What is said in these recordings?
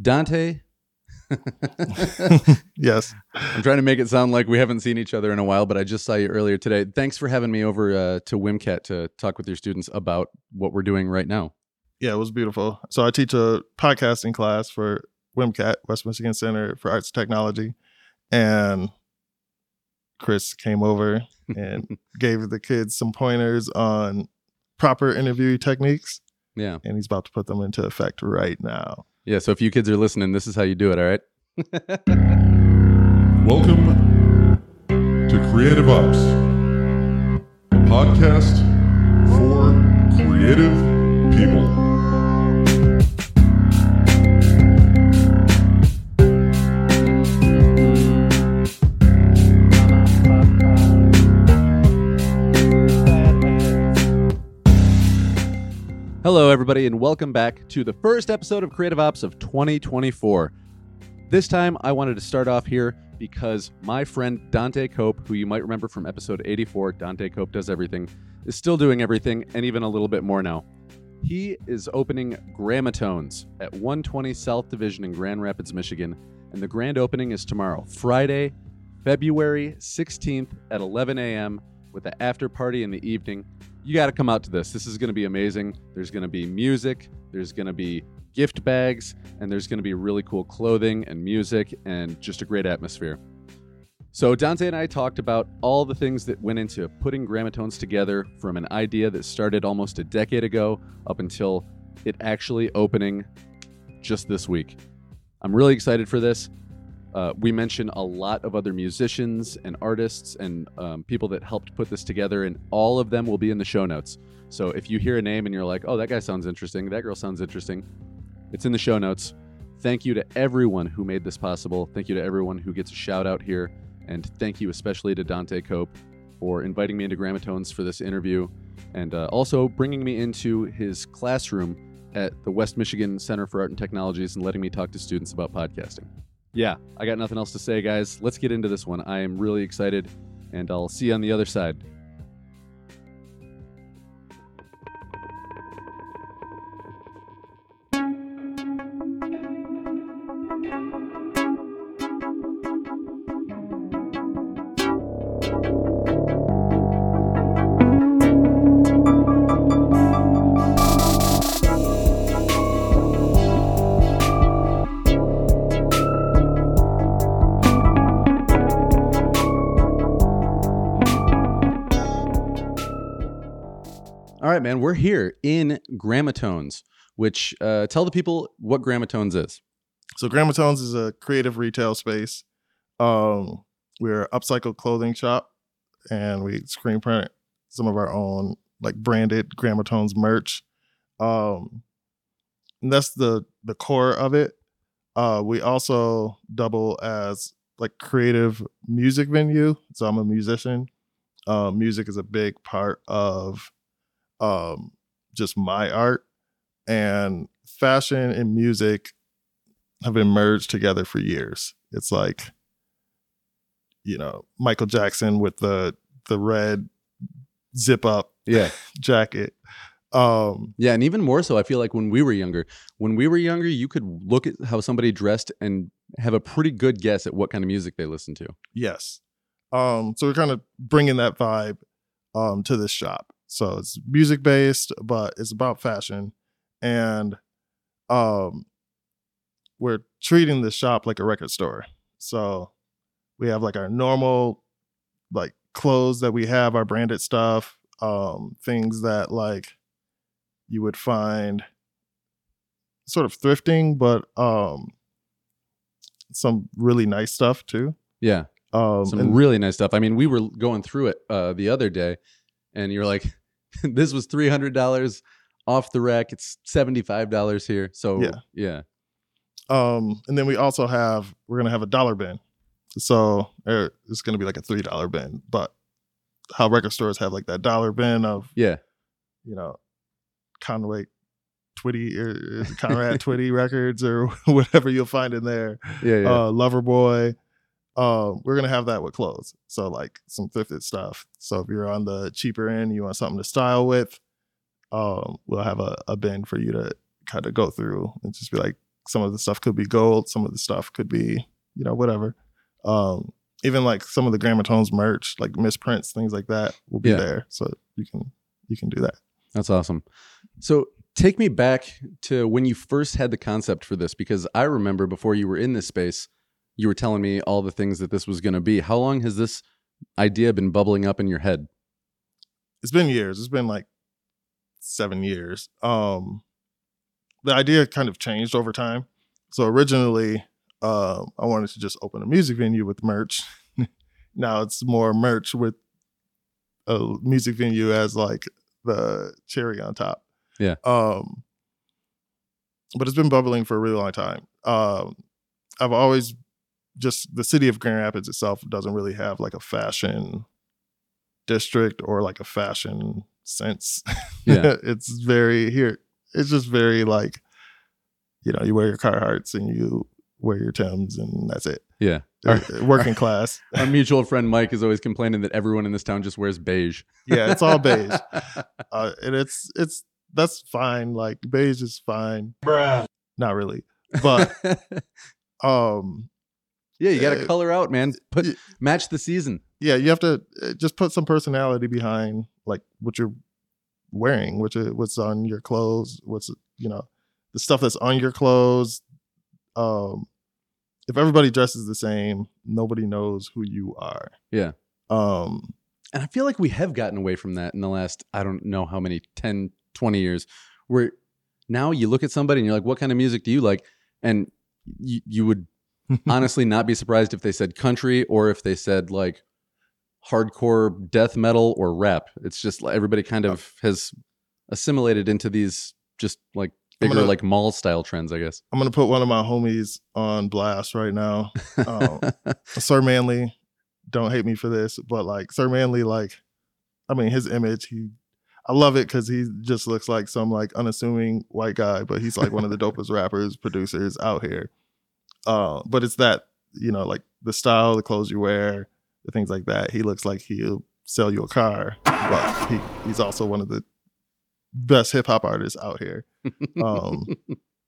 Dante, yes. I'm trying to make it sound like we haven't seen each other in a while, but I just saw you earlier today. Thanks for having me over uh, to WMCAT to talk with your students about what we're doing right now. Yeah, it was beautiful. So I teach a podcasting class for WMCAT, West Michigan Center for Arts and Technology. And Chris came over and gave the kids some pointers on proper interview techniques. Yeah. And he's about to put them into effect right now. Yeah. So if you kids are listening, this is how you do it. All right. Welcome to Creative Ops, a podcast for creative people. Hello, everybody, and welcome back to the first episode of Creative Ops of 2024. This time, I wanted to start off here because my friend Dante Cope, who you might remember from episode 84, Dante Cope Does Everything, is still doing everything and even a little bit more now. He is opening Grammotones at 120 South Division in Grand Rapids, Michigan, and the grand opening is tomorrow, Friday, February 16th at 11 a.m., with the after party in the evening you got to come out to this. This is going to be amazing. There's going to be music, there's going to be gift bags, and there's going to be really cool clothing and music and just a great atmosphere. So, Dante and I talked about all the things that went into putting Grammotones together from an idea that started almost a decade ago up until it actually opening just this week. I'm really excited for this. Uh, we mention a lot of other musicians and artists and um, people that helped put this together, and all of them will be in the show notes. So if you hear a name and you're like, oh, that guy sounds interesting, that girl sounds interesting, it's in the show notes. Thank you to everyone who made this possible. Thank you to everyone who gets a shout out here. And thank you especially to Dante Cope for inviting me into Grammotones for this interview and uh, also bringing me into his classroom at the West Michigan Center for Art and Technologies and letting me talk to students about podcasting yeah, I got nothing else to say, guys. Let's get into this one. I am really excited, and I'll see you on the other side. Here in Grammotones, which uh, tell the people what Grammotones is. So Grammotones is a creative retail space. Um, we're an upcycled clothing shop, and we screen print some of our own like branded Grammotones merch. Um, that's the the core of it. Uh, we also double as like creative music venue. So I'm a musician. Uh, music is a big part of um, just my art and fashion and music have been merged together for years. It's like, you know, Michael Jackson with the the red zip up yeah jacket. Um, yeah, and even more so, I feel like when we were younger, when we were younger, you could look at how somebody dressed and have a pretty good guess at what kind of music they listened to. Yes. Um, so we're kind of bringing that vibe um, to this shop. So it's music based, but it's about fashion. And um we're treating the shop like a record store. So we have like our normal like clothes that we have, our branded stuff, um, things that like you would find sort of thrifting, but um some really nice stuff too. Yeah. Um, some and, really nice stuff. I mean, we were going through it uh, the other day, and you're like, this was three hundred dollars off the rack. It's seventy five dollars here. So yeah, yeah. Um, and then we also have we're gonna have a dollar bin. So er, it's gonna be like a three dollar bin, but how record stores have like that dollar bin of yeah, you know, Conway Twitty or Conrad Twitty records or whatever you'll find in there. Yeah, yeah. Uh, Loverboy um, we're gonna have that with clothes. So like some thrifted stuff. So if you're on the cheaper end, you want something to style with, um, we'll have a, a bin for you to kind of go through and just be like, some of the stuff could be gold, some of the stuff could be, you know, whatever. Um, even like some of the Grammotones merch, like misprints, things like that, will be Yeah. there. So you can you can do that. That's awesome. So take me back to when you first had the concept for this, because I remember before you were in this space, you were telling me all the things that this was going to be. How long has this idea been bubbling up in your head? It's been years. It's been like seven years. Um, the idea kind of changed over time. So originally, um, I wanted to just open a music venue with merch. now it's more merch with a music venue as like the cherry on top. Yeah. Um, but it's been bubbling for a really long time. Um, I've always just the city of Grand Rapids itself doesn't really have like a fashion district or like a fashion sense. Yeah. it's very here. It's just very like, you know, you wear your Carhartts and you wear your Tims and that's it. Yeah. Uh, Working class. Our mutual friend Mike is always complaining that everyone in this town just wears beige. Yeah, it's all beige. Uh, and it's it's that's fine. Like beige is fine. Bruh. Not really, but um, yeah, you got to Uh, color out, man. Put y- match the season. yeah, you have to uh, just put some personality behind like what you're wearing, which is what's on your clothes, what's you know, the stuff that's on your clothes. Um, if everybody dresses the same, nobody knows who you are. Yeah. Um, And I feel like we have gotten away from that in the last, I don't know how many, 10, 20 years, where now you look at somebody and you're like, what kind of music do you like? And you, you would honestly not be surprised if they said country or if they said like hardcore death metal or rap. It's just everybody kind of has assimilated into these just like bigger gonna- like mall style trends, I guess. I'm gonna put one of my homies on blast right now. Um, Sir Manley, don't hate me for this, but like Sir Manley, like, I mean, his image, he, I love it because he just looks like some like unassuming white guy, but he's like one of the dopest rappers, producers out here. Uh, but it's that, you know, like the style, the clothes you wear, the things like that. He looks like he'll sell you a car, but he, he's also one of the best hip hop artists out here. Um,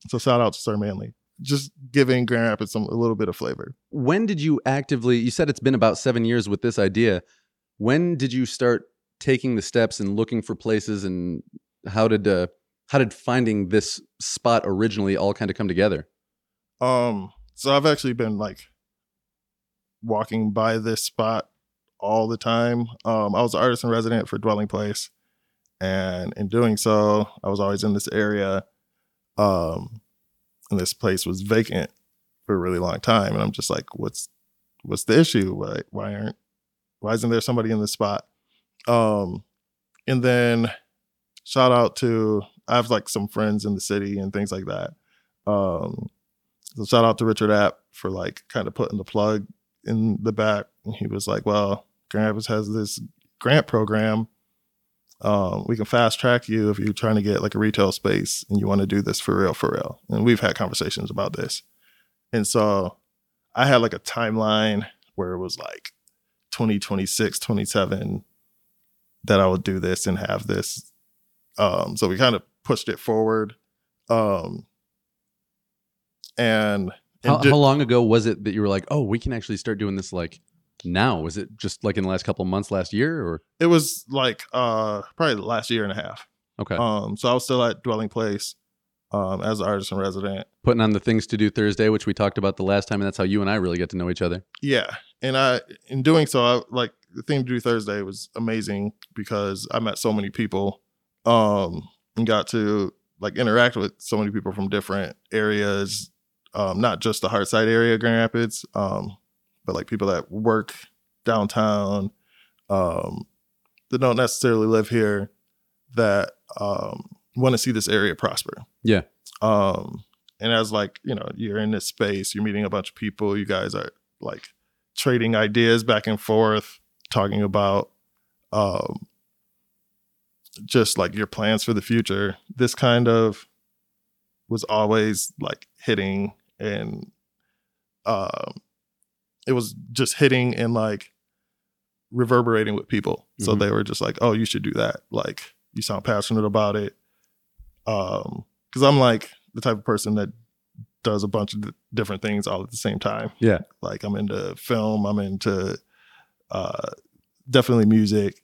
so shout out to Sir Manley. Just giving Grand Rapids some a little bit of flavor. when did you actively you said it's been about seven years with this idea when did you start taking the steps and looking for places and how did uh how did finding this spot originally all kind of come together Um, so I've actually been like walking by this spot all the time. Um, I was an artist in resident for Dwelling Place, and in doing so, I was always in this area. Um, and this place was vacant for a really long time, and I'm just like, what's what's the issue? Why why aren't why isn't there somebody in this spot? Um, and then shout out to I have like some friends in the city and things like that. Um, so shout out to Richard App for like kind of putting the plug in the back. And he was like, "Well, Grand has this grant program. Um, we can fast track you if you're trying to get like a retail space and you want to do this for real, for real." And we've had conversations about this. And so I had like a timeline where it was like 2026, 27 that I would do this and have this. Um, so we kind of pushed it forward. Um, and, and how, di- how long ago was it that you were like oh we can actually start doing this like now was it just like in the last couple of months last year or it was like uh probably the last year and a half. okay Um, so I was still at Dwelling Place um as an artist in resident. putting on the things to do thursday which we talked about the last time and that's how you and i really get to know each other Yeah, and I in doing so, I like the thing to do Thursday was amazing because I met so many people, um, and got to like interact with so many people from different areas, um, not just the Heartside area, of Grand Rapids, um, but like people that work downtown, um, that don't necessarily live here, that um want to see this area prosper. Yeah. Um, and as like you know, you're in this space, you're meeting a bunch of people. You guys are like trading ideas back and forth, talking about um, just like your plans for the future. This kind of was always like hitting and um, it was just hitting and like reverberating with people. So Mhm. they were just like, "Oh, you should do that. Like, you sound passionate about it." Um, because I'm like the type of person that does a bunch of different things all at the same time. Yeah. Like I'm into film, I'm into uh definitely music.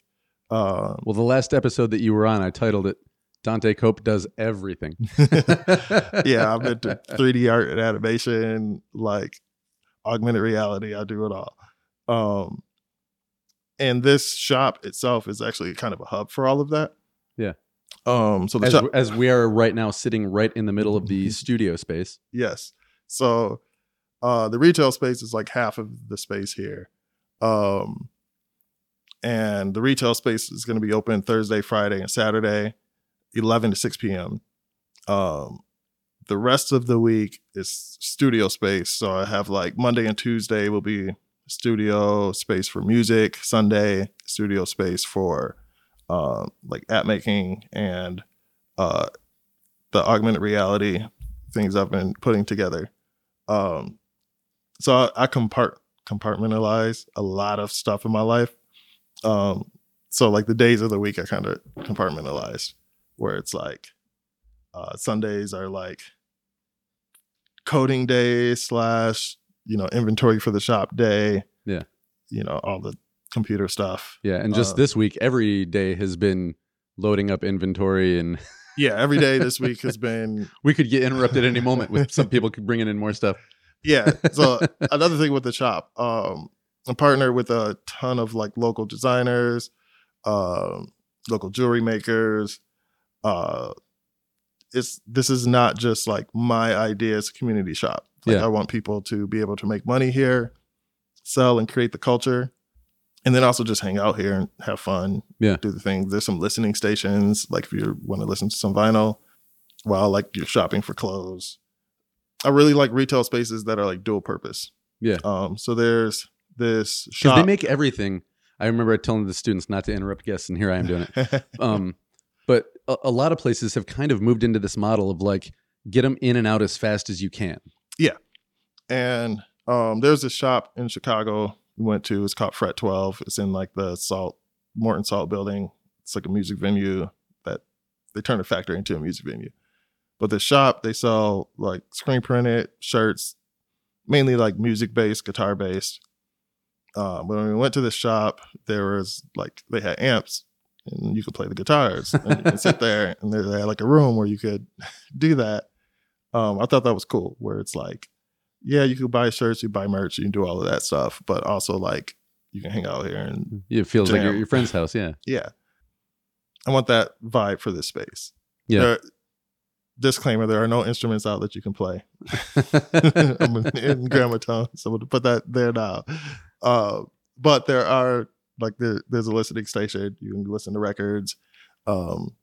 Uh Well, the last episode that you were on, I titled it Dante Cope Does Everything. yeah, I'm into 3D art and animation, like augmented reality. I do it all. Um, and this shop itself is actually kind of a hub for all of that. Yeah. Um. So the As, shop, as we are right now sitting right in the middle of the studio space. yes. So, uh, the retail space is like half of the space here. Um, and the retail space is going to be open Thursday, Friday, and Saturday, 11 to 6 p.m. Um, the rest of the week is studio space. So I have like Monday and Tuesday will be studio space for music, Sunday, studio space for um, like app making and uh, the augmented reality things I've been putting together. Um, so I, I compart compartmentalize a lot of stuff in my life. Um, so like the days of the week I kind of compartmentalized where it's like uh, Sundays are like coding day slash you know inventory for the shop day. Yeah. you know all the computer stuff. Yeah. And just Uh, this week, every day has been loading up inventory and Yeah, every day this week has been we could get interrupted any moment with some people bringing in more stuff. yeah. So another thing with the shop, um, I'm partnered with a ton of like local designers, um, local jewelry makers. Uh, it's this is not just like my idea; it's a community shop. Like Yeah. I want people to be able to make money here, sell and create the culture, and then also just hang out here and have fun. Yeah. do the things. There's some listening stations, like if you want to listen to some vinyl while like you're shopping for clothes. I really like retail spaces that are like dual purpose. Yeah. Um. So there's this shop. they make everything. I remember telling the students not to interrupt guests, and here I am doing it. Um, but a, a lot of places have kind of moved into this model of like get them in and out as fast as you can. Yeah. And um, there's a shop in Chicago we went to. It's called Fret Twelve. It's in like the Salt Morton Salt Building. It's like a music venue that they turned a factory into a music venue. But the shop they sell like screen printed shirts, mainly like music based, guitar based. Um, when we went to the shop, there was like they had amps and you could play the guitars and you can sit there and they they had like a room where you could do that. Um, I thought that was cool, where it's like yeah, you could buy shirts, you buy merch, you can do all of that stuff, but also like you can hang out here and It feels like you're at Jam. your friend's house. Yeah. yeah. I want that vibe for this space. Yeah. There- disclaimer: there are no instruments out that you can play. I'm in, in grammotone, so we'll put that there now. Uh, but there are like there, there's a listening station. You can listen to records. Um,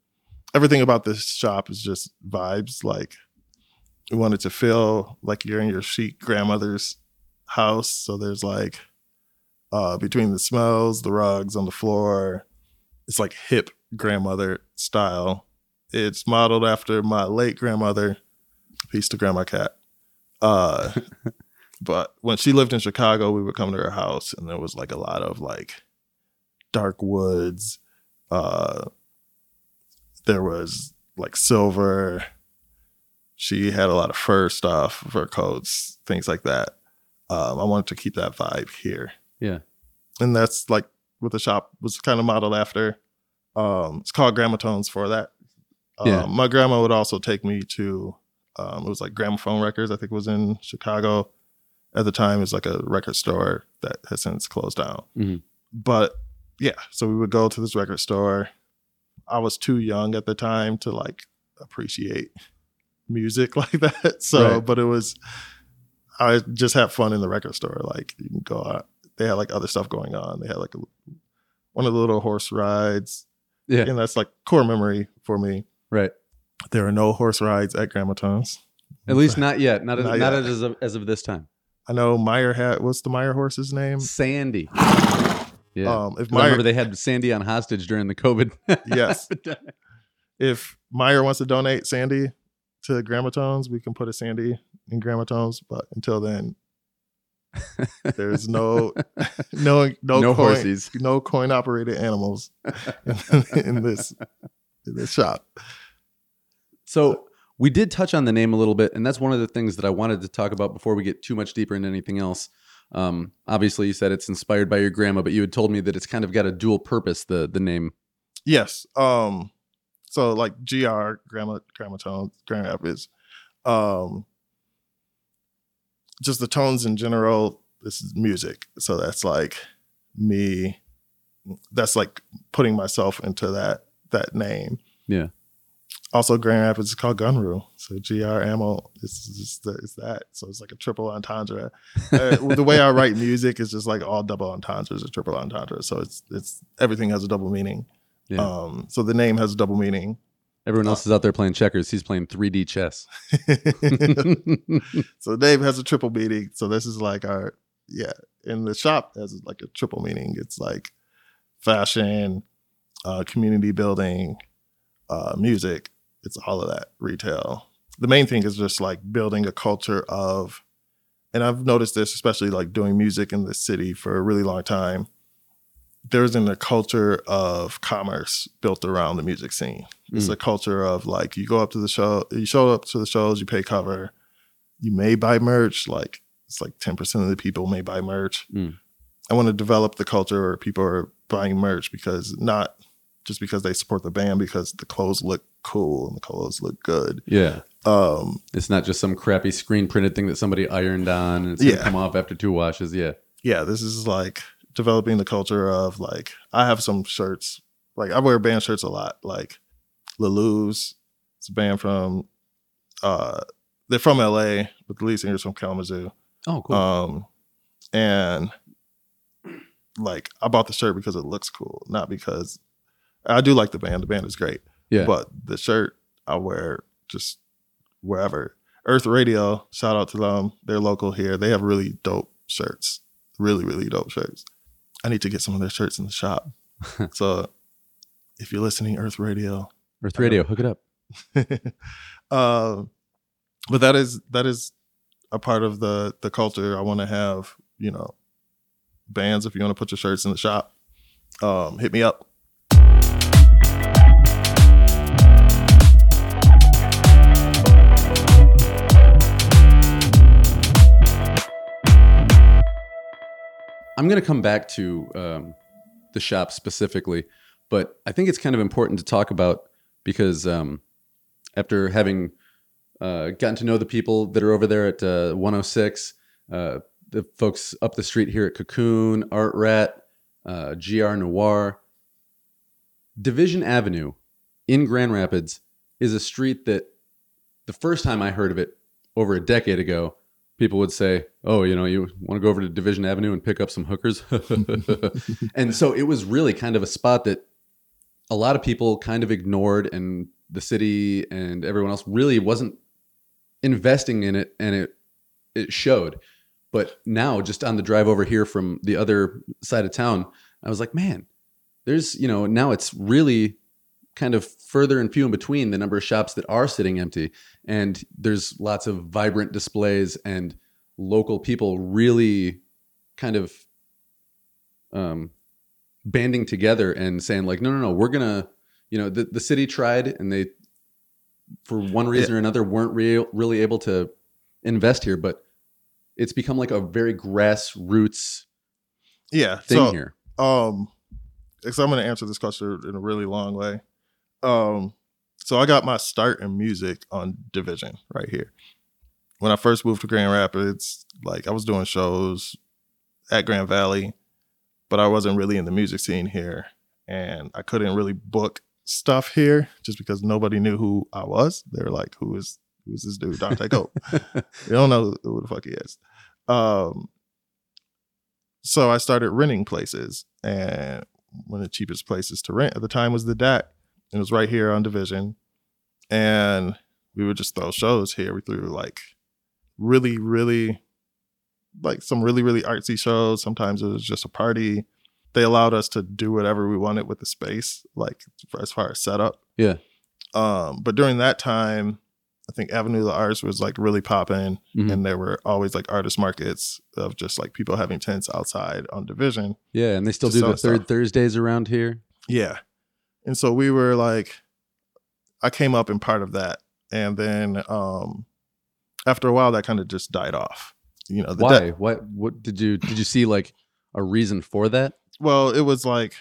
everything about this shop is just vibes. Like we wanted to feel like you're in your chic grandmother's house. So there's like uh, between the smells, the rugs on the floor, it's like hip grandmother style. It's modeled after my late grandmother. Peace to Grandma Cat. Uh, but when she lived in Chicago, we would come to her house, and there was like a lot of like dark woods. Uh, there was like silver. She had a lot of fur stuff, fur coats, things like that. Um, I wanted to keep that vibe here. Yeah. and that's like what the shop was kind of modeled after. Um, it's called Grammotones for that. Um, Yeah. My grandma would also take me to, um, it was like Gramophone Records, I think it was in Chicago. At the time, it's like a record store that has since closed down. Mhm. But yeah, so we would go to this record store. I was too young at the time to like appreciate music like that. So, Right. but it was, I just had fun in the record store. Like you can go out, they had like other stuff going on. They had like a, one of the little horse rides, Yeah. and that's like core memory for me. Right. There are no horse rides at Grammotones. At least not yet. Not, Not not, yet. as of, as of this time. I know Meijer had what's the Meijer horse's name? Sandy. Yeah. Um, if 'Cause I remember they had Sandy on hostage during the COVID. Yes. if Meijer wants to donate Sandy to Grammotones, we can put a Sandy in Grammotones. But until then, there's no no no, No coin, horsies. no coin operated animals in this in this shop. So We did touch on the name a little bit, and that's one of the things that I wanted to talk about before we get too much deeper into anything else. Um, obviously, you said it's inspired by your grandma, but you had told me that it's kind of got a dual purpose. The the name. Yes. Um. So like gr grandma grandma tones grand rapids, um. Just the tones in general. This is music, so that's like me. That's like putting myself into that that name. Yeah. Also, Grand Rapids is called Gunru, so gr ammo is it's that. So it's like a triple entendre. Uh, the way I write music is just like all double entendres or triple entendres. So it's it's everything has a double meaning. Yeah. Um, so the name has a double meaning. Everyone else is out there playing checkers. He's playing 3D chess. so Dave has a triple meaning. So this is like our yeah. In the shop has like a triple meaning. It's like fashion, uh, community building, uh, music. It's all of that retail. The main thing is just like building a culture of, and I've noticed this especially like doing music in the city for a really long time. There's in a culture of commerce built around the music scene. It's Mm. a culture of like you go up to the show, you show up to the shows, you pay cover, you may buy merch. Like it's like ten percent of the people may buy merch. Mm. I want to develop the culture where people are buying merch because not just because they support the band, because the clothes look cool and the clothes look good. yeah. Um, It's not just some crappy screen printed thing that somebody ironed on and it's gonna come off after two washes. Yeah. yeah, this is like developing the culture of like I have some shirts. Like I wear band shirts a lot. Like Lalou's, it's a band from uh they're from LA, but the lead singer's from Kalamazoo. Oh, cool. Um and like I bought the shirt because it looks cool, not because I do like the band. The band is great. yeah. But the shirt I wear just wherever. Earth Radio, shout out to them. They're local here. They have really dope shirts. Really, really dope shirts. I need to get some of their shirts in the shop. so if you're listening, Earth Radio. Earth Radio, hook it up. um, but that is that is a part of the the culture. I want to have, you know, bands. If you want to put your shirts in the shop, um, hit me up. I'm going to come back to um, the shop specifically, but I think it's kind of important to talk about because um, after having uh, gotten to know the people that are over there at uh, 106, uh, the folks up the street here at Cocoon, Art Rat, uh, GR Noir, Division Avenue in Grand Rapids is a street that the first time I heard of it over a decade ago, people would say, "Oh, you know, you want to go over to Division Avenue and pick up some hookers." and so it was really kind of a spot that a lot of people kind of ignored and the city and everyone else really wasn't investing in it and it it showed. But now just on the drive over here from the other side of town, I was like, "Man, there's, you know, now it's really kind of further and few in between the number of shops that are sitting empty. And there's lots of vibrant displays and local people really kind of um, banding together and saying like no no no we're gonna you know the, the city tried and they for one reason or another weren't real, really able to invest here but it's become like a very grassroots Yeah. thing so, here. um so i'm going to answer this question in a really long way um so i got my start in music on division right here. When i first moved to grand rapids like i was doing shows at grand valley but i wasn't really in the music scene here. And i couldn't really book stuff here just because nobody knew who i was. They were like who is who's this dude? Dante Go? you don't know who the fuck he is. Um so I started renting places, and one of the cheapest places to rent at the time was the DAC. It was right here on Division, and we would just throw shows here. We threw like really, really, like some really, really artsy shows. Sometimes it was just a party. They allowed us to do whatever we wanted with the space, like as far as setup. Yeah. Um, but during that time, I think Avenue of the Arts was like really popping Mhm. and there were always like artist markets of just like people having tents outside on division yeah and they still do the third stuff. thursdays around here yeah and so we were like i came up in part of that and then um, after a while, that kind of just died off. You know, the Why? debt- what? What did you did you see like a reason for that? well, it was like,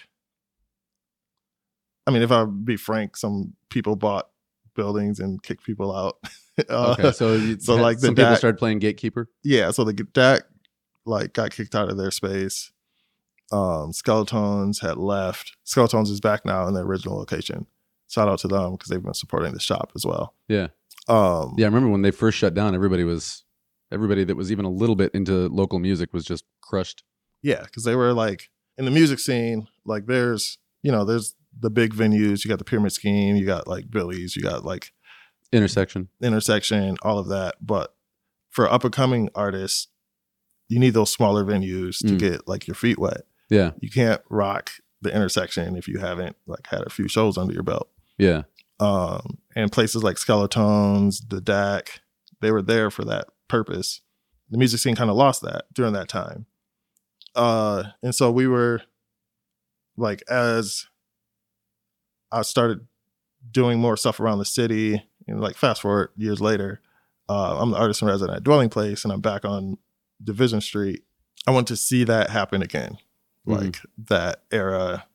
I mean, if I be frank, some people bought buildings and kicked people out. Uh, Okay, so you, so, like, the some people started playing gatekeeper. yeah, so the DAC like got kicked out of their space. Um, Skeletons had left. Skeletons is back now in the original location. Shout out to them because they've been supporting the shop as well. Yeah, Um, yeah. I remember when they first shut down. Everybody was everybody that was even a little bit into local music was just crushed. Yeah, because they were like in the music scene, like there's, you know, there's the big venues. You got the Pyramid Scheme, you got like Billy's, you got like Intersection. Intersection, all of that. But for up and coming artists, you need those smaller venues to Mm. get like your feet wet. Yeah, You can't rock the intersection if you haven't like had a few shows under your belt. yeah, Um, and places like Skeletons, the DAC, they were there for that purpose. The music scene kind of lost that during that time. Uh, and so we were like, as I started doing more stuff around the city, and like fast forward years later, uh, I'm the artist in resident at Dwelling Place, and I'm back on Division Street. I want to see that happen again, Like that era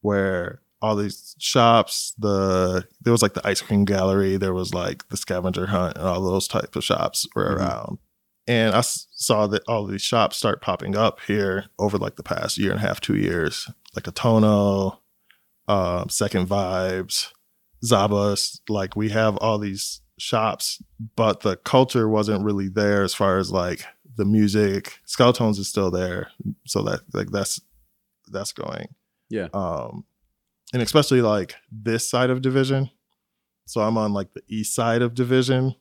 where all these shops, the there was like the ice cream gallery, there was like the scavenger hunt, and all those types of shops were Mhm. around. And I s- saw that all these shops start popping up here over like the past year and a half, two years, like Atono, um, Second Vibes, Zabas. Like we have all these shops, but the culture wasn't really there as far as like the music. Skeletons is still there, so that like that's that's going yeah. um and especially like this side of division so i'm on like the east side of division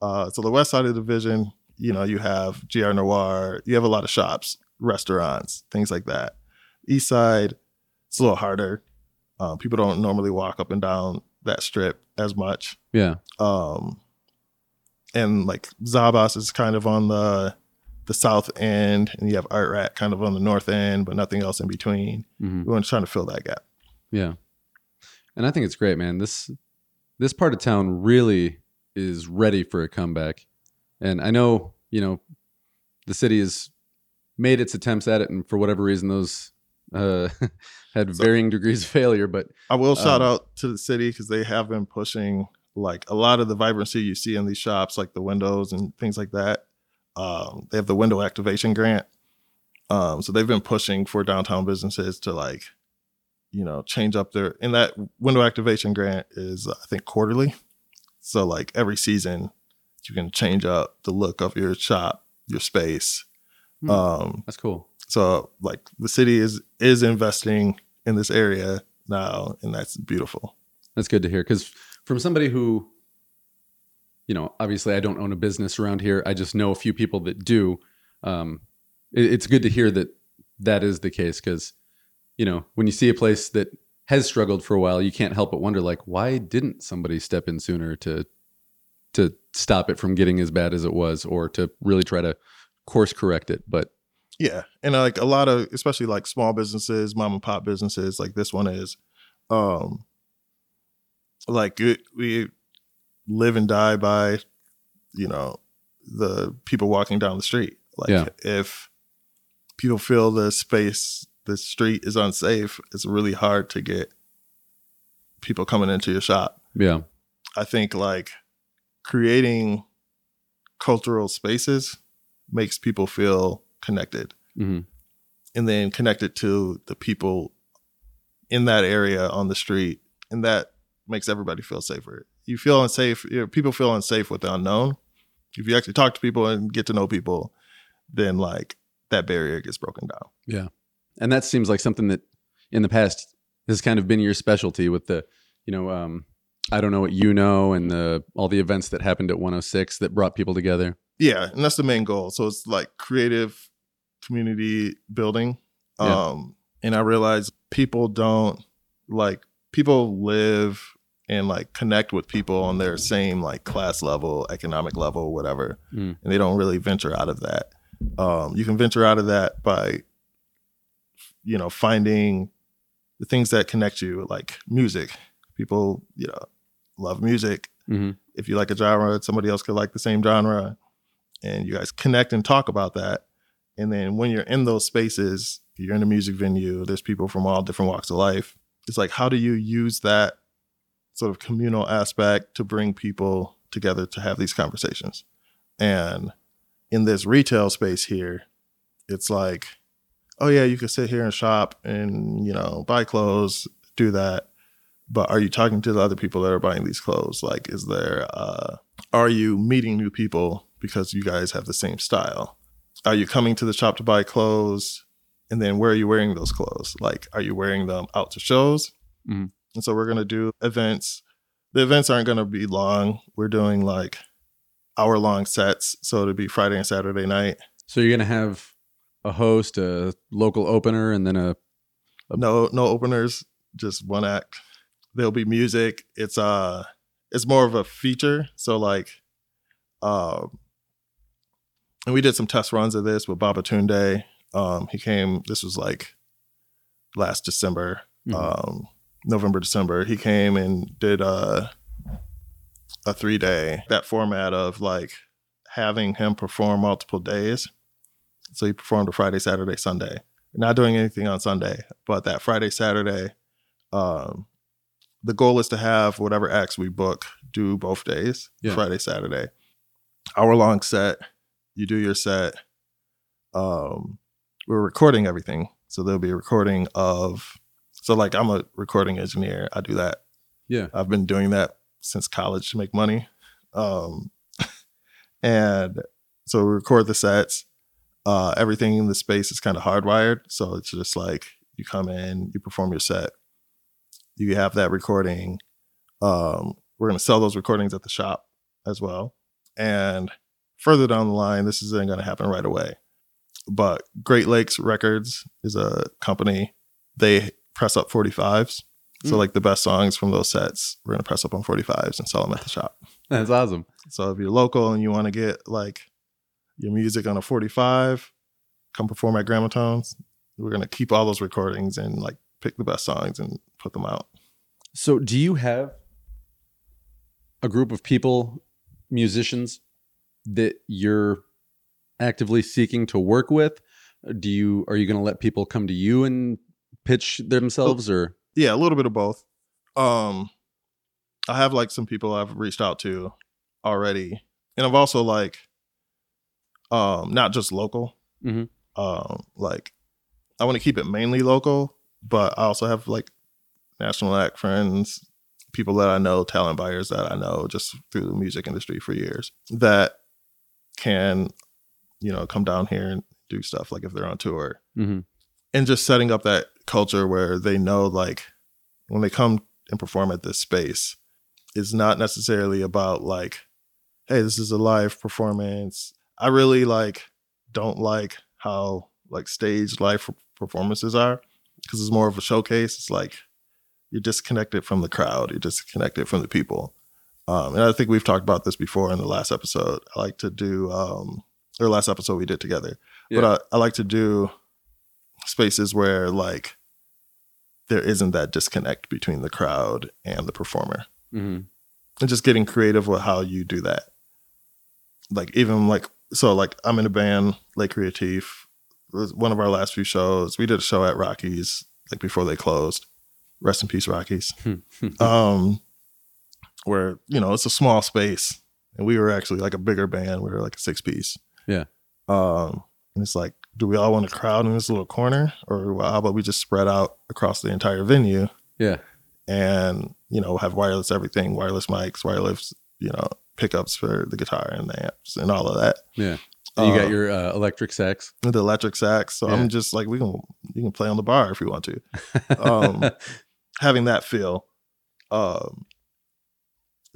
uh so the west side of division you know you have gr noir you have a lot of shops restaurants things like that east side it's a little harder uh, people don't normally walk up and down that strip as much Yeah. um and like zabas is kind of on the the south end and you have art rat kind of on the north end but nothing else in between hmm we want to try to fill that gap Yeah. And I think it's great, man. This this part of town really is ready for a comeback. And I know, you know, the city has made its attempts at it and for whatever reason those uh had So- varying degrees of failure, but I will shout Um, out to the city because they have been pushing like a lot of the vibrancy you see in these shops, like the windows and things like that. Um, they have the window activation grant. Um, so they've been pushing for downtown businesses to like, you know, change up their and that window activation grant is I think quarterly. So like every season you can change up the look of your shop, your space. Hmm. Um, that's cool. so like the city is is investing in this area now, and that's beautiful. That's good to hear because from somebody who, you know, obviously I don't own a business around here. I just know a few people that do. Um, it- it's good to hear that that is the case because, you know, when you see a place that has struggled for a while, you can't help but wonder, like, why didn't somebody step in sooner to to stop it from getting as bad as it was, or to really try to course correct it? But Yeah, and uh, like a lot of, especially like small businesses, mom and pop businesses, like this one is, um, like it, we live and die by, you know, the people walking down the street. Like Yeah. if people feel the space, the street is unsafe, it's really hard to get people coming into your shop. yeah, I think like creating cultural spaces makes people feel connected hmm and then connected to the people in that area on the street and that makes everybody feel safer you feel unsafe you know, people feel unsafe with the unknown. If you actually talk to people and get to know people then like that barrier gets broken down. Yeah, and that seems like something that in the past has kind of been your specialty with the you know um i don't know what you know and the all the events that happened at 106 that brought people together. Yeah and that's the main goal. So it's like creative community building. Yeah. um and i realize people don't like people live and like connect with people on their same like class level economic level whatever Mm. and they don't really venture out of that um you can venture out of that by you know finding the things that connect you like music people you know love music hmm if you like a genre, somebody else could like the same genre, and you guys connect and talk about that. And then when you're in those spaces, you're in a music venue. There's people from all different walks of life. It's like how do you use that sort of communal aspect to bring people together to have these conversations? And in this retail space here, it's like, oh yeah, you can sit here and shop and you know buy clothes, do that. But are you talking to the other people that are buying these clothes? Like, is there? Uh, are you meeting new people because you guys have the same style? Are you coming to the shop to buy clothes? And then where are you wearing those clothes? Like, are you wearing them out to shows? Mhm. And so we're gonna do events. The events aren't gonna be long. We're doing like hour long sets. So it'll be Friday and Saturday night. So you're gonna have a host, a local opener, and then a no no openers just one act there'll be music it's uh it's more of a feature so like um and we did some test runs of this with baba tunde um he came this was like last december Mhm. um november december he came and did uh a three day that format of like having him perform multiple days so he performed a friday saturday sunday not doing anything on Sunday, but that Friday, Saturday, um, the goal is to have whatever acts we book do both days, Yeah. Friday, Saturday, hour long set. You do your set. Um, we're recording everything, so there'll be a recording of. So, like, I'm a recording engineer. I do that. Yeah. I've been doing that since college to make money. Um, and so we record the sets uh, everything in the space is kind of hardwired. So it's just like you come in, you perform your set, you have that recording. Um, we're going to sell those recordings at the shop as well. And further down the line, this isn't going to happen right away. But Great Lakes Records is a company. They press up 45s. So, Mm. like the best songs from those sets, we're going to press up on 45s and sell them at the shop. that's awesome. So if you're local and you want to get like your music on a 45, come perform at Grammotones. We're gonna keep all those recordings and like pick the best songs and put them out. So, do you have a group of people, musicians, that you're actively seeking to work with? Do you are you going to let people come to you and pitch themselves, or Yeah, a little bit of both. Um, I have like some people I've reached out to already, and I've also like, um, not just local. Mhm. Um, like, I want to keep it mainly local, but I also have like national act friends, people that I know, talent buyers that I know just through the music industry for years that can, you know, come down here and do stuff like if they're on tour Mhm. and just setting up that culture where they know like when they come and perform at this space it's not necessarily about like hey this is a live performance. I really like don't like how like staged live performances are because it's more of a showcase. It's like you're disconnected from the crowd. You're disconnected from the people. Um, and i think we've talked about this before in the last episode. I like to do um or last episode we did together. Yeah. but I, I like to do spaces where like there isn't that disconnect between the crowd and the performer. Mhm. and just getting creative with how you do that. Like even like so like i'm in a band lake creative one of our last few shows. We did a show at rockies like before they closed. Rest in peace rockies. Um where you know it's a small space. And we were actually like a bigger band. We were like a six piece. Yeah. um and it's like do we all want to crowd in this little corner or well, how about we just spread out across the entire venue yeah, and you know have wireless everything wireless mics wireless you know pickups for the guitar and the amps and all of that yeah. And you got Uh, your uh, electric sax. the electric sax so Yeah. i'm just like we can you can play on the bar if you want to um, having that feel um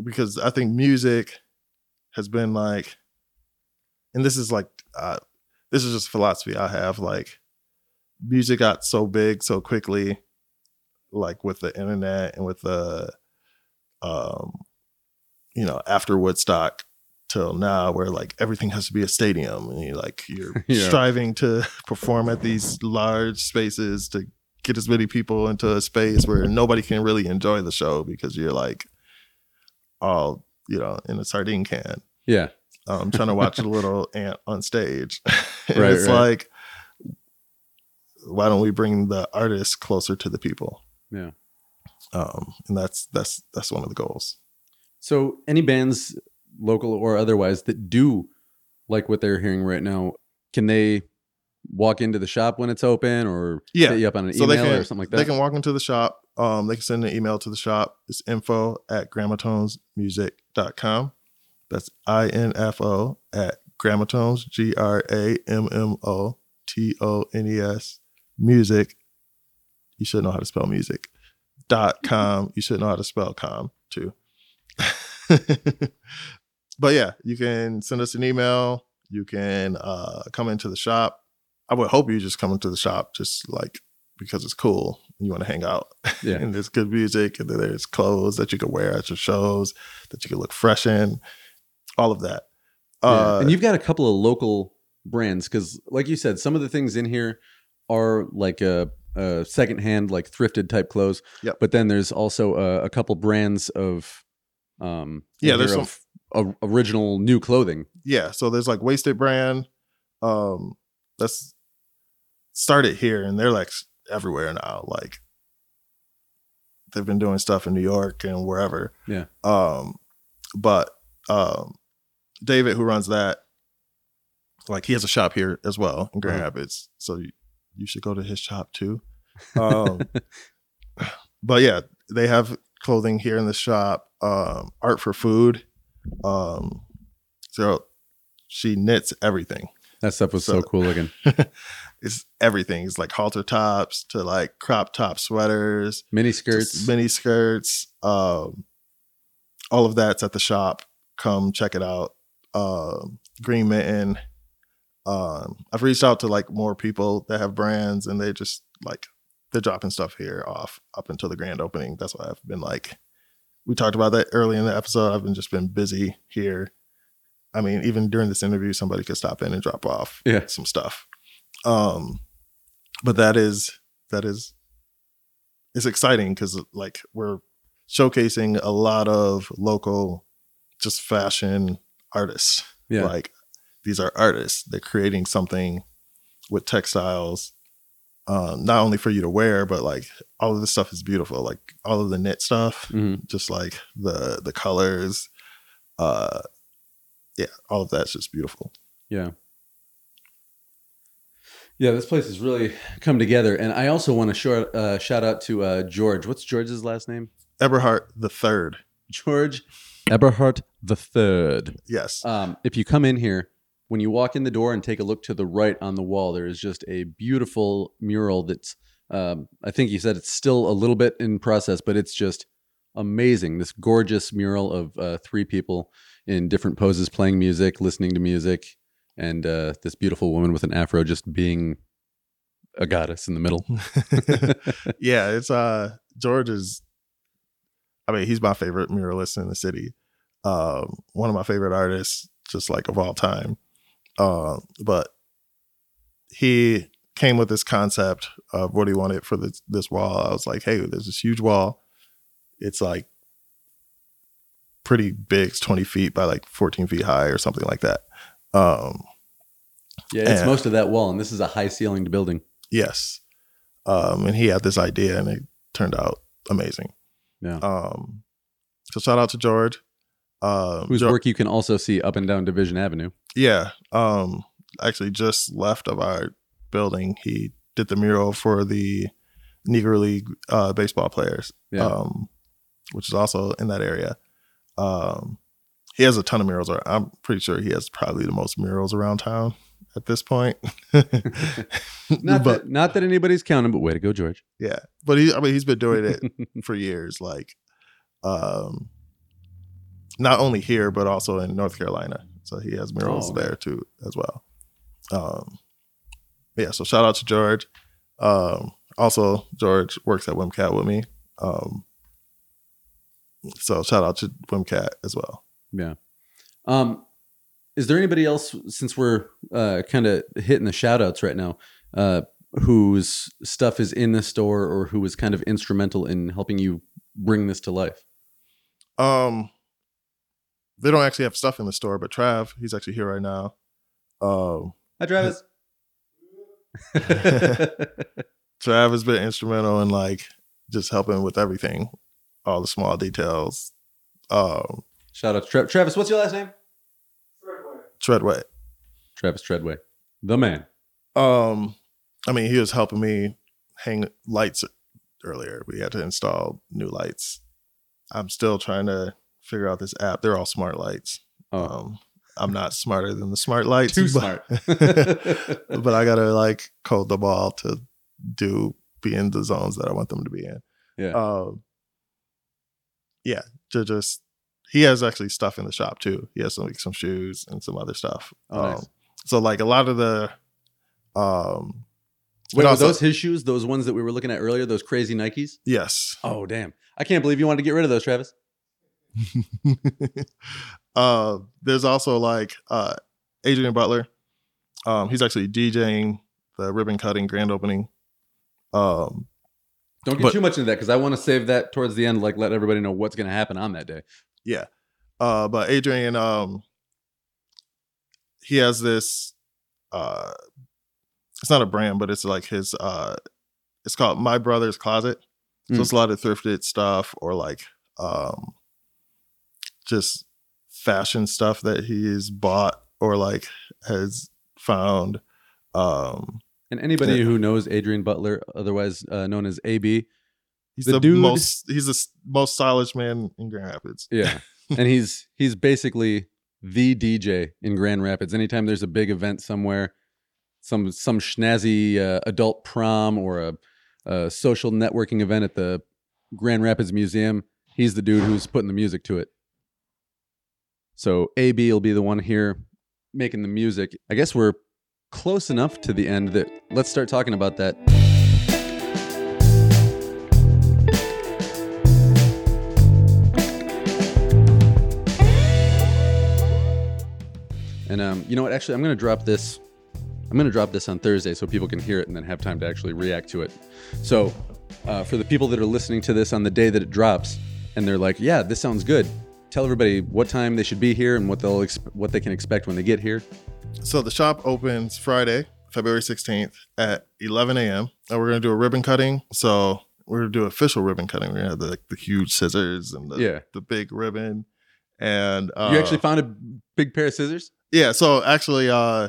because i think music has been like and this is like uh this is just philosophy i have like music got so big so quickly like with the internet and with the um you know after woodstock till now where like everything has to be a stadium and you like you're Yeah. striving to perform at these large spaces to get as many people into a space where nobody can really enjoy the show because you're like all you know, in a sardine can. Yeah. Um, trying to watch a little ant on stage. and Right, it's right. like, why don't we bring the artists closer to the people? Yeah. Um, and that's that's that's one of the goals. So, any bands, local or otherwise, that do like what they're hearing right now, can they walk into the shop when it's open, or Yeah. hit you up on an So email can or something like that? they can walk into the shop. Um, they can send an email to the shop. It's info at grammotonesmusic.com. That's I N F O at grammotones, G R A M M O T O N E S, music. You should know how to spell music. Dot com. You should know how to spell com too. but yeah, you can send us an email. You can uh, come into the shop. I would hope you just come into the shop just like because it's cool. You want to hang out. Yeah. and there's good music and then there's clothes that you can wear at your shows that you can look fresh in. All of that. Yeah. Uh, and you've got a couple of local brands because, like you said, some of the things in here are like a, a secondhand, like thrifted type clothes. Yep. But then there's also a, a couple brands of, um, Yeah, there's of o- original new clothing. yeah, so there's like Wasted Brand. Um, that's started here and they're like everywhere now. Like they've been doing stuff in New York and wherever. Yeah. Um, but um, David, who runs that, like he has a shop here as well in Grand Uh-huh. Rapids. So you, you should go to his shop too. Um, but yeah, they have clothing here in the shop. Um, art for food. Um, so she knits everything. That stuff was so, So- cool looking. it's everything. It's like halter tops to like crop top sweaters, Mini skirts. mini skirts. Um, all of that's at the shop. Come check it out. Um, Green Mitten. Um, I've reached out to like more people that have brands, and they just like they're dropping stuff here off up until the grand opening. That's why I've been like, we talked about that early in the episode. I've been just been busy here. I mean, even during this interview, somebody could stop in and drop off Yeah. some stuff. Um, but that is that is it's exciting because like we're showcasing a lot of local just fashion artists Yeah. like these are artists they're creating something with textiles um, not only for you to wear but like all of this stuff is beautiful like all of the knit stuff Mhm. just like the the colors uh yeah all of that's just beautiful Yeah. Yeah, this place has really come together. And I also want to shout, uh, shout out to uh, George. What's George's last name? eberhardt the third George Eberhardt the Third. yes Um, if you come in here, when you walk in the door and take a look to the right on the wall, there is just a beautiful mural that's, um, I think you said it's still a little bit in process, but it's just amazing. This gorgeous mural of uh, three people in different poses playing music, listening to music, and uh, this beautiful woman with an afro just being a goddess in the middle. yeah, it's uh George is I mean, he's my favorite muralist in the city. Um, one of my favorite artists, just like of all time. Um, but he came with this concept of what he wanted for this this wall. I was like, hey, there's this huge wall. It's like pretty big, it's 20 feet by like 14 feet high or something like that. Um, yeah, it's Yeah. most of that wall, and this is a high ceilinged building. Yes. Um, and he had this idea and it turned out amazing. Yeah. Um, so shout out to George. Um, Whose Geor- work you can also see up and down Division Avenue. Yeah. Um, actually just left of our building. He did the mural for the Negro League uh, baseball players, Yeah. um, which is also in that area. Um, he has a ton of murals. I'm pretty sure he has probably the most murals around town at this point. Not, but that, not that anybody's counting, but way to go, George. yeah, but he, I mean, he's been doing it for years. Like, um, not only here but also in North Carolina. So he has murals Oh, there too as well. Um, yeah. So shout out to George. Um, also, George works at WMCAT with me. Um, so shout out to WMCAT as well. Yeah. Um, is there anybody else, since we're uh, kind of hitting the shout outs right now, uh, whose stuff is in the store or who was kind of instrumental in helping you bring this to life? Um, they don't actually have stuff in the store, but Trav, he's actually here right now. Um, Hi, Travis. Trav has been instrumental in like just helping with everything, all the small details. Um, Shout out to Tra- Travis. What's your last name? Treadway. Travis Treadway, the man. Um, I mean, he was helping me hang lights earlier. We had to install new lights. I'm still trying to figure out this app. They're all smart lights. Oh, Um, I'm not smarter than the smart lights. too but- smart. but I gotta like code them all to do be in the zones that I want them to be in. Yeah. Um, yeah, to just he has actually stuff in the shop too. He has some like some shoes and some other stuff. Oh, nice. Um, so like a lot of the um Wait, also- those his shoes? Those ones that we were looking at earlier? Those crazy Nikes? yes. Oh, damn! I can't believe you wanted to get rid of those, Travis. uh there's also like uh Adrian Butler. Um he's actually DJing the ribbon cutting grand opening. Um Don't get But- too much into that because I want to save that towards the end. Like, let everybody know what's going to happen on that day. Yeah. Uh but Adrian um he has this uh it's not a brand, but it's like his uh it's called My Brother's Closet. So Mm. it's a lot of thrifted stuff or like um just fashion stuff that he's bought or like has found. Um And anybody Yeah. who knows Adrian Butler, otherwise uh, known as AB, he's The the, dude- most he's the most stylish man in Grand Rapids. yeah, and he's he's basically the DJ in Grand Rapids. Anytime there's a big event somewhere, some some schnazzy uh, adult prom or a, a social networking event at the Grand Rapids Museum, he's the dude who's putting the music to it. So AB will be the one here making the music. I guess we're close enough to the end that let's start talking about that. And um, you know what? Actually, I'm going to drop this. I'm going to drop this on Thursday so people can hear it and then have time to actually react to it. So, uh, for the people that are listening to this on the day that it drops, and they're like, "Yeah, this sounds good," tell everybody what time they should be here and what they'll exp- what they can expect when they get here. So the shop opens Friday, February 16th at 11 a.m. And we're gonna do a ribbon cutting. So we're gonna do official ribbon cutting. We're gonna have the, like, the huge scissors and the, Yeah. the big ribbon. And uh, you actually found a big pair of scissors. Yeah. So actually, uh,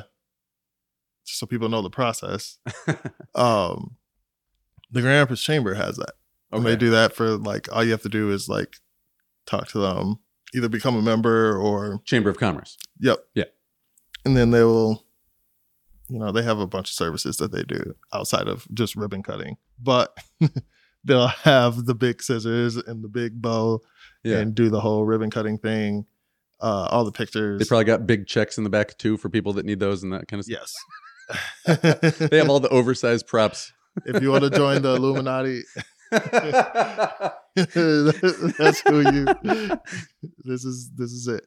just so people know the process, um, the Grand Rapids Chamber has that. And they do that for like all you have to do is like talk to them, either become a member or Chamber of Commerce. Yep. Yeah. And then they will, you know, they have a bunch of services that they do outside of just ribbon cutting, but they'll have the big scissors and the big bow Yeah, and do the whole ribbon cutting thing, uh, all the pictures. they probably got big checks in the back too for people that need those and that kind of stuff. yes. They have all the oversized props. if you want to join the Illuminati, that's who you. This is this is it.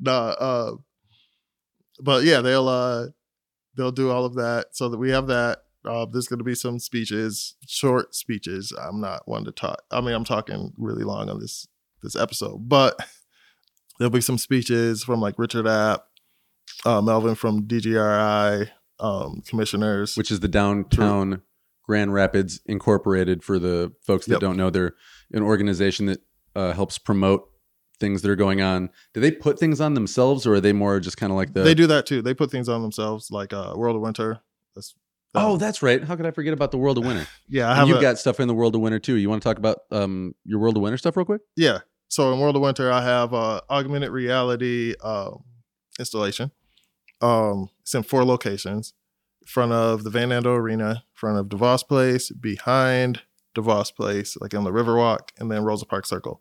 No, uh, but yeah, they'll uh, they'll do all of that so that we have that. Uh, there's going to be some speeches, short speeches. I'm not one to talk. I mean, I'm talking really long on this this episode, but there'll be some speeches from like Richard App, uh, Melvin from DGRI, um, commissioners. which is the downtown Grand Rapids Incorporated. For the folks that Yep. don't know, they're an organization that uh, helps promote things that are going on. Do they put things on themselves, or are they more just kind of like the? they do that too. They put things on themselves, like uh, World of Winter. That's Oh, that's right. How could I forget about the World of Winter? yeah. I And you've a- got stuff in the World of Winter too. You want to talk about um, your World of Winter stuff real quick? yeah. So in World of Winter, I have uh, augmented reality uh, installation. Um, it's in four locations: in front of the Van Andel Arena, in front of DeVos Place, behind DeVos Place, like on the Riverwalk, and then Rosa Park Circle.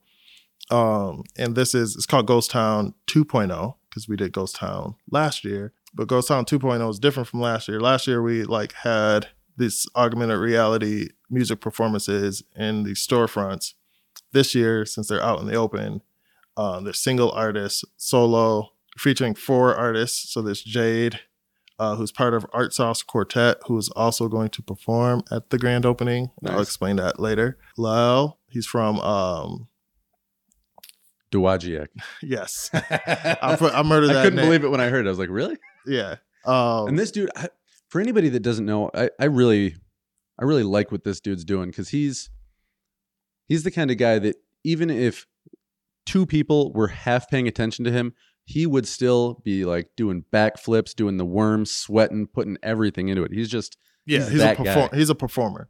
Um, and this is it's called Ghost Town 2.0 because we did Ghost Town last year, but Ghost Town 2.0 is different from last year. Last year we like had this augmented reality music performances in the storefronts. This year, since they're out in the open, uh, they're single artists, solo, featuring four artists. So there's Jade, uh, who's part of Art Sauce Quartet, who is also going to perform at the grand opening. I'll explain that later. Lyle, he's from um. Yes, I, I murdered that. I couldn't name. believe it when I heard it. I was like, really? Yeah. Um, and this dude, I, for anybody that doesn't know, I, I really, I really like what this dude's doing because he's, he's the kind of guy that even if two people were half paying attention to him, he would still be like doing backflips, doing the worms, sweating, putting everything into it. He's just, yeah, he's he's, a that perform- guy. he's a performer,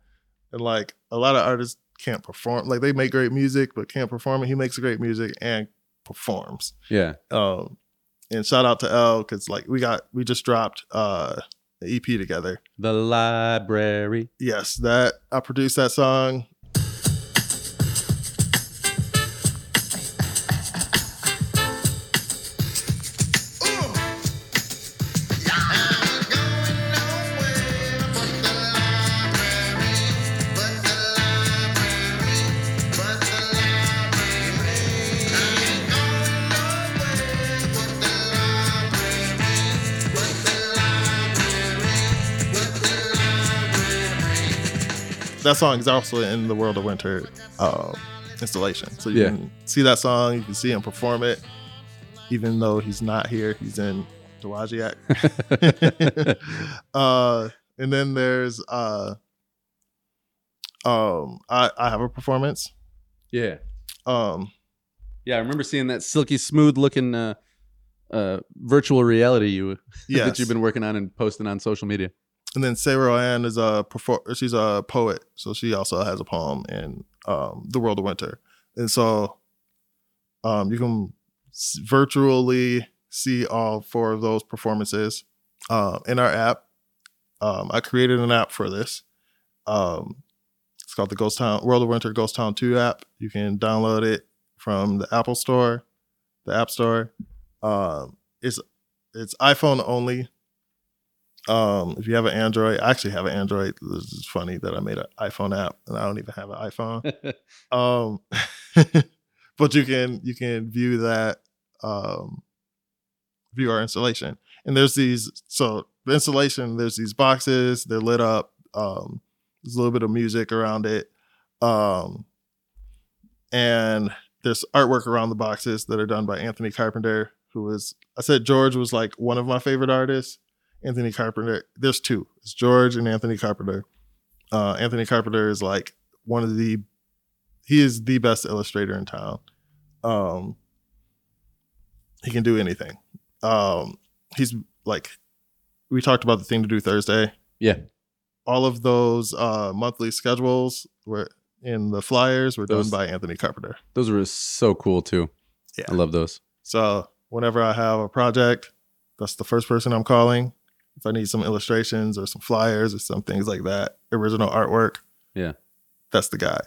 and like a lot of artists can't perform. Like they make great music, but can't perform it. He makes great music and performs. yeah, Um, and shout out to L because like we got we just dropped uh the EP together. the library. Yes, that I produced that song. Song is also in the World of Winter um, installation, so you Yeah. can see that song. You can see him perform it, even though he's not here. He's in Dowagiac. uh, and then there's uh, um, I I have a performance. yeah. Um, Yeah, I remember seeing that silky smooth looking uh, uh, virtual reality you yes. that you've been working on and posting on social media. And then Sarah Ann is a perform. She's a poet, so she also has a poem in um, the World of Winter, and so um, you can virtually see all four of those performances uh, in our app. Um, I created an app for this. Um, it's called the Ghost Town World of Winter Ghost Town Two app. You can download it from the Apple Store, the App Store. Um, it's it's iPhone only. Um, if you have an Android, I actually have an Android. This is funny that I made an iPhone app and I don't even have an iPhone. um, but you can you can view that um, view our installation. And there's these so the installation. There's these boxes. They're lit up. Um, there's a little bit of music around it. Um, and there's artwork around the boxes that are done by Anthony Carpenter, who is I said George was like one of my favorite artists. Anthony Carpenter. There's two. It's George and Anthony Carpenter. Uh, Anthony Carpenter is like one of the. He is the best illustrator in town. Um, he can do anything. Um, he's like, we talked about the thing to do Thursday. Yeah. All of those uh, monthly schedules were in the flyers were Those- done by Anthony Carpenter. Those were so cool too. Yeah. I love those. So whenever I have a project, that's the first person I'm calling. If I need some illustrations or some flyers or some things like that, original artwork. Yeah. That's the guy.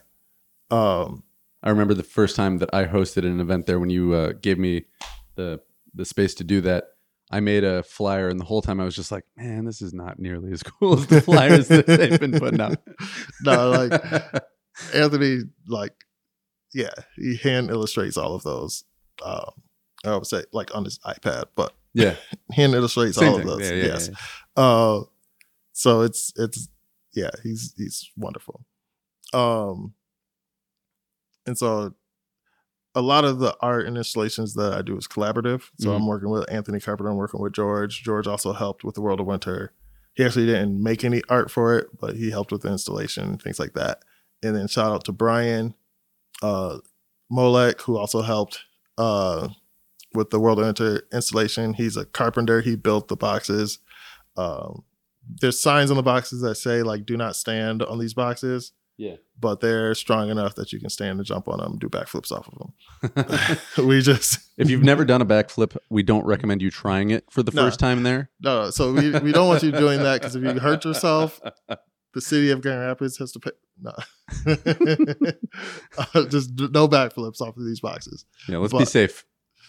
Um, I remember the first time that I hosted an event there when you uh, gave me the the space to do that. I made a flyer, and the whole time I was just like, "Man, this is not nearly as cool as the flyers that they've been putting out." No, like- Anthony, like, yeah, he hand illustrates all of those. Um, I would say like on his iPad, but yeah, hand illustrates same all thing. of those. Yeah, yeah, yes. yeah. Uh, so it's it's yeah, he's he's wonderful. Um, and so a lot of the art and installations that I do is collaborative. So Mhm. I'm working with Anthony Carpenter. I'm working with George. George also helped with the World of Winter. He actually didn't make any art for it, but he helped with the installation and things like that. And then shout out to Brian uh, Molek, who also helped uh, with the World of installation. He's a carpenter. He built the boxes. Um, there's signs on the boxes that say like "Do not stand" on these boxes, Yeah. but they're strong enough that you can stand and jump on them, do backflips off of them. we just if you've never done a backflip, we don't recommend you trying it for the No. first time there. no, so we, we don't want you doing that because if you hurt yourself, the city of Grand Rapids has to pay. No, Uh, just no backflips off of these boxes. Yeah, let's be safe.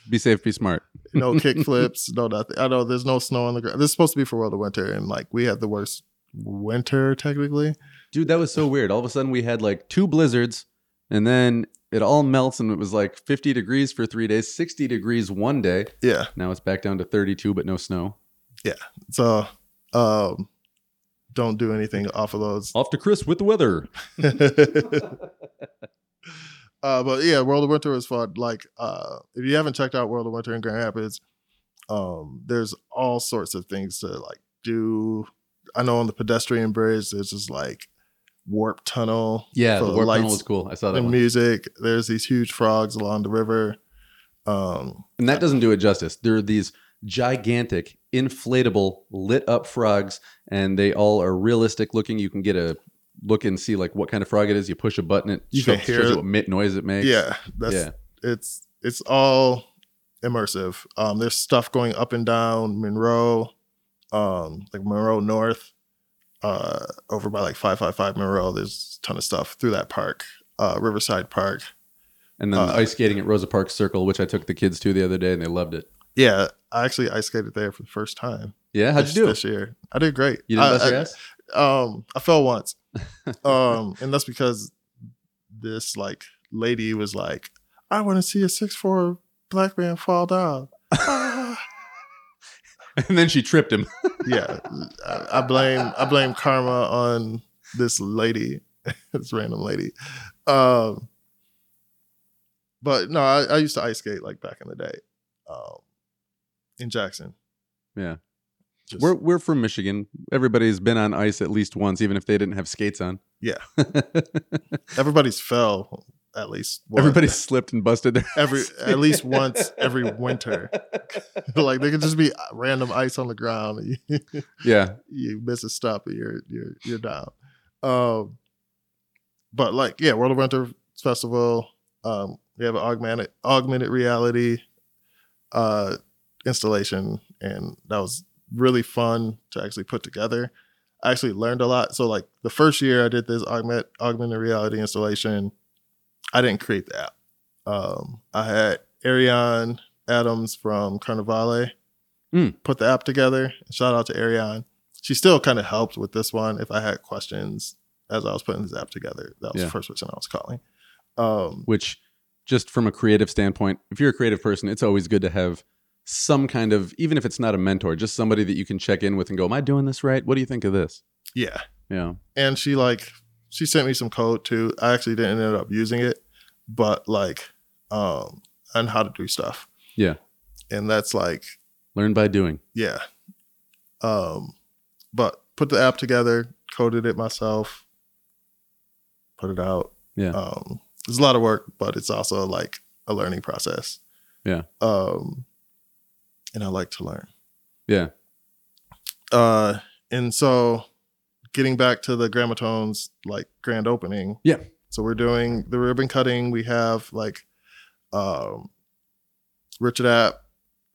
Be safe. Be smart. No kick flips. No nothing. I know there's no snow on the ground. This is supposed to be for World of Winter, and like we had the worst winter technically. Dude, that was so weird. All of a sudden, we had like two blizzards, and then it all melts, and it was like 50 degrees for three days, 60 degrees one day. Yeah. Now it's back down to 32, but no snow. Yeah. So um don't do anything off of those. Off to Chris with the weather. Uh, but yeah, World of Winter is fun. Like, uh, if you haven't checked out World of Winter in Grand Rapids, um, there's all sorts of things to like do. I know on the pedestrian bridge, there's just like warp tunnel. Yeah, the warp tunnel was cool. I saw that and one. music. There's these huge frogs along the river. Um, And that doesn't do it justice. There are these gigantic, inflatable, lit up frogs, and they all are realistic looking. You can get a look and see like what kind of frog it is. You push a button, it You shows, shows you what noise it makes. yeah, that's yeah. it's it's all immersive. Um, there's stuff going up and down Monroe, um, like Monroe North, uh, over by like five five five Monroe. There's a ton of stuff through that park, uh, Riverside Park. And then Uh, ice skating at Rosa Parks Circle, which I took the kids to the other day, and they loved it. Yeah, I actually ice skated there for the first time. Yeah, how'd this, you do? this year? I did great. You didn't I, bust I- ass? Um, I fell once. um, and that's because this like lady was like, "I want to see a six four black man fall down." Ah. and then she tripped him. yeah, I, I blame I blame karma on this lady, this random lady. Um, but no, I, I used to ice skate like back in the day, um, in Jackson. Yeah. Just- We're we're from Michigan. Everybody's been on ice at least once, even if they didn't have skates on. Yeah. everybody's fell at least. Once. Everybody slipped and busted their every at least once every winter. like they could just be random ice on the ground. You, yeah. you miss a step and you're you're you're down. Um, but like yeah, World of Winter Festival. Um, we have an augmented augmented reality uh, installation, and that was really fun to actually put together. I actually learned a lot. So like the first year I did this augment augmented reality installation, I didn't create the app. Um, I had Ariane Adams from Carnivale Hmm. put the app together. Shout out to Ariane. She still kind of helped with this one if I had questions as I was putting this app together. That was Yeah. the first person I was calling. Um, Which, just from a creative standpoint, if you're a creative person, it's always good to have some kind of, even if it's not a mentor, just somebody that you can check in with and go, "Am I doing this right? What do you think of this?" yeah. Yeah. and she like she sent me some code too. I actually didn't end up using it, but like um on how to do stuff. Yeah. And that's like Learn by doing. yeah. Um but put the app together, coded it myself, put it out. Yeah. Um it's a lot of work, but it's also like a learning process. Yeah. Um and I like to learn. Yeah. Uh and so getting back to the grammotones like grand opening Yeah. so we're doing the ribbon cutting we have like um richard app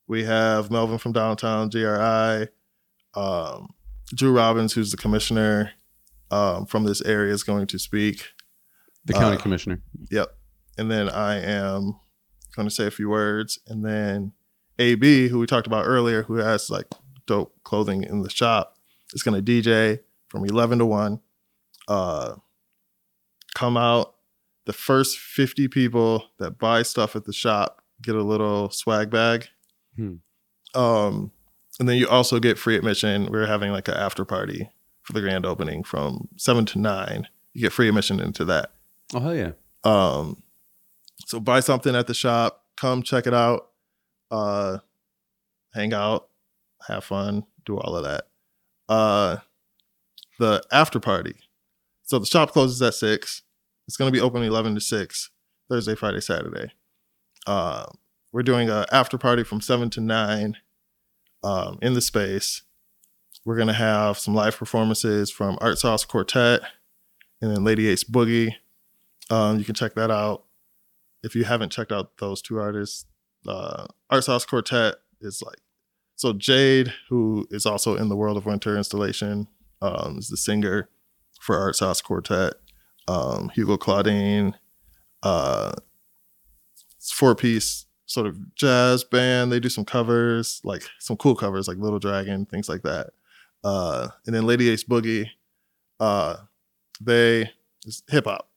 we have melvin from downtown gri um drew robbins who's the commissioner um, from this area is going to speak The county Uh, commissioner. Yep. And then I am going to say a few words. And then AB, who we talked about earlier, who has like dope clothing in the shop, is going to DJ from 11 to 1. Uh, come out. The first 50 people that buy stuff at the shop get a little swag bag. Hmm. Um, and then you also get free admission. We're having like an after party for the grand opening from 7 to 9. You get free admission into that. Oh hell yeah. Um, so buy something at the shop, come check it out, uh, hang out, have fun, do all of that. Uh, the after party. So the shop closes at six. It's going to be open eleven to six, Thursday, Friday, Saturday. Uh, we're doing a after party from seven to nine, um, in the space. We're gonna have some live performances from Art Sauce Quartet and then Lady Ace Boogie. Um, you can check that out if you haven't checked out those two artists. Uh, Art Sauce Quartet is like so Jade, who is also in the World of Winter installation, um, is the singer for Art Sauce Quartet. Um, Hugo Claudine, uh, it's four piece sort of jazz band. They do some covers, like some cool covers, like Little Dragon, things like that. Uh, and then Lady Ace Boogie, uh, they hip hop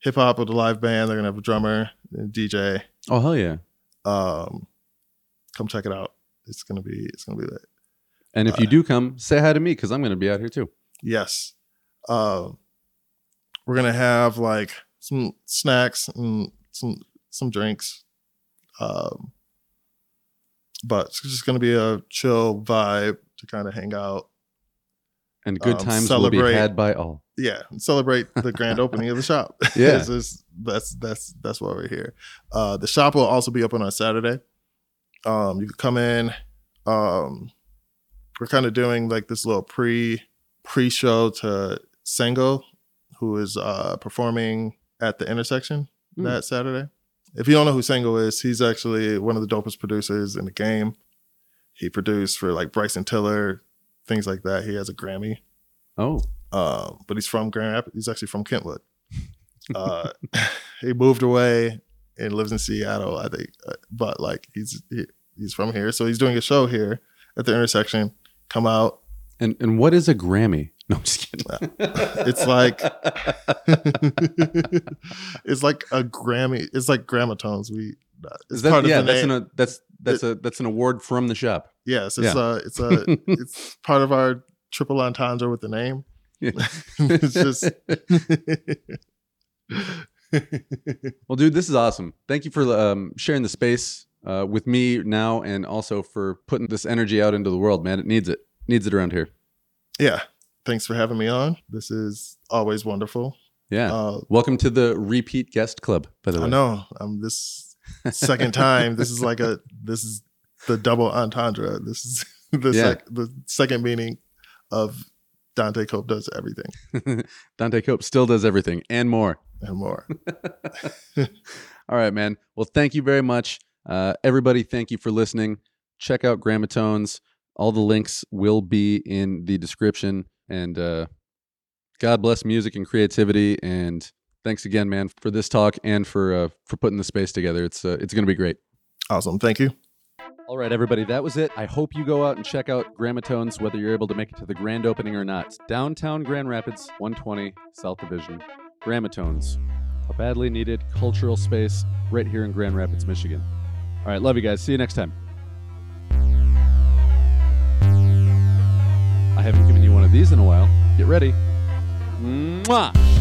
hip hop with a live band. They're gonna have a drummer, a DJ. Oh hell yeah. Um, come check it out. It's gonna be it's gonna be lit. And if you do come, say hi to me because I'm going to be out here too. Yes. Um, we're gonna have like some snacks and some some drinks. Um, but it's just gonna be a chill vibe to kind of hang out. And good Um, times will be had by all. Yeah, celebrate the grand opening of the shop. Yeah. Just- that's that's that's why we're here. Uh, the shop will also be open on Saturday. Um, you can come in. Um, we're kind of doing like this little pre pre show to Sango, who is uh, performing at the intersection Hmm. that Saturday. If you don't know who Sango is, he's actually one of the dopest producers in the game. He produced for like Bryson Tiller, things like that. He has a Grammy. Oh, Um, but he's from Grand Rapids. He's actually from Kentwood. Uh, he moved away and lives in Seattle, I think. Uh, But like he's he, he's from here, so he's doing a show here at the intersection. Come out. and and what is a Grammy? No, I'm just kidding. It's like it's like a Grammy. It's like Grammotones. We uh, it's is that, part of yeah, the that's name. an that's that's a that's an award from the shop. yes, it's yeah. a it's a it's part of our triple entendre with the name. It's just Well, dude, this is awesome. Thank you for um, sharing the space uh, with me now, and also for putting this energy out into the world, man. It needs it. Needs it around here. yeah. Thanks for having me on. This is always wonderful. Yeah. Uh, Welcome to the repeat guest club. By the way, I know. I'm this second time. This is like a this is the double entendre. This is the Yeah. sec, the second meaning of Dante Cope does everything Dante Cope still does everything and more. and more. All right, man. Well, thank you very much. Uh, everybody, thank you for listening. Check out Grammotones. All the links will be in the description. And uh, God bless music and creativity. And thanks again, man, for this talk and for uh, for putting the space together. It's uh, it's going to be great. Awesome. Thank you. All right, everybody, that was it. I hope you go out and check out Grammotones, whether you're able to make it to the grand opening or not. Downtown Grand Rapids, 120 South Division. Grammotones, a badly needed cultural space right here in Grand Rapids, Michigan. All right, love you guys. See you next time. I haven't given you one of these in a while. Get ready. Mwah!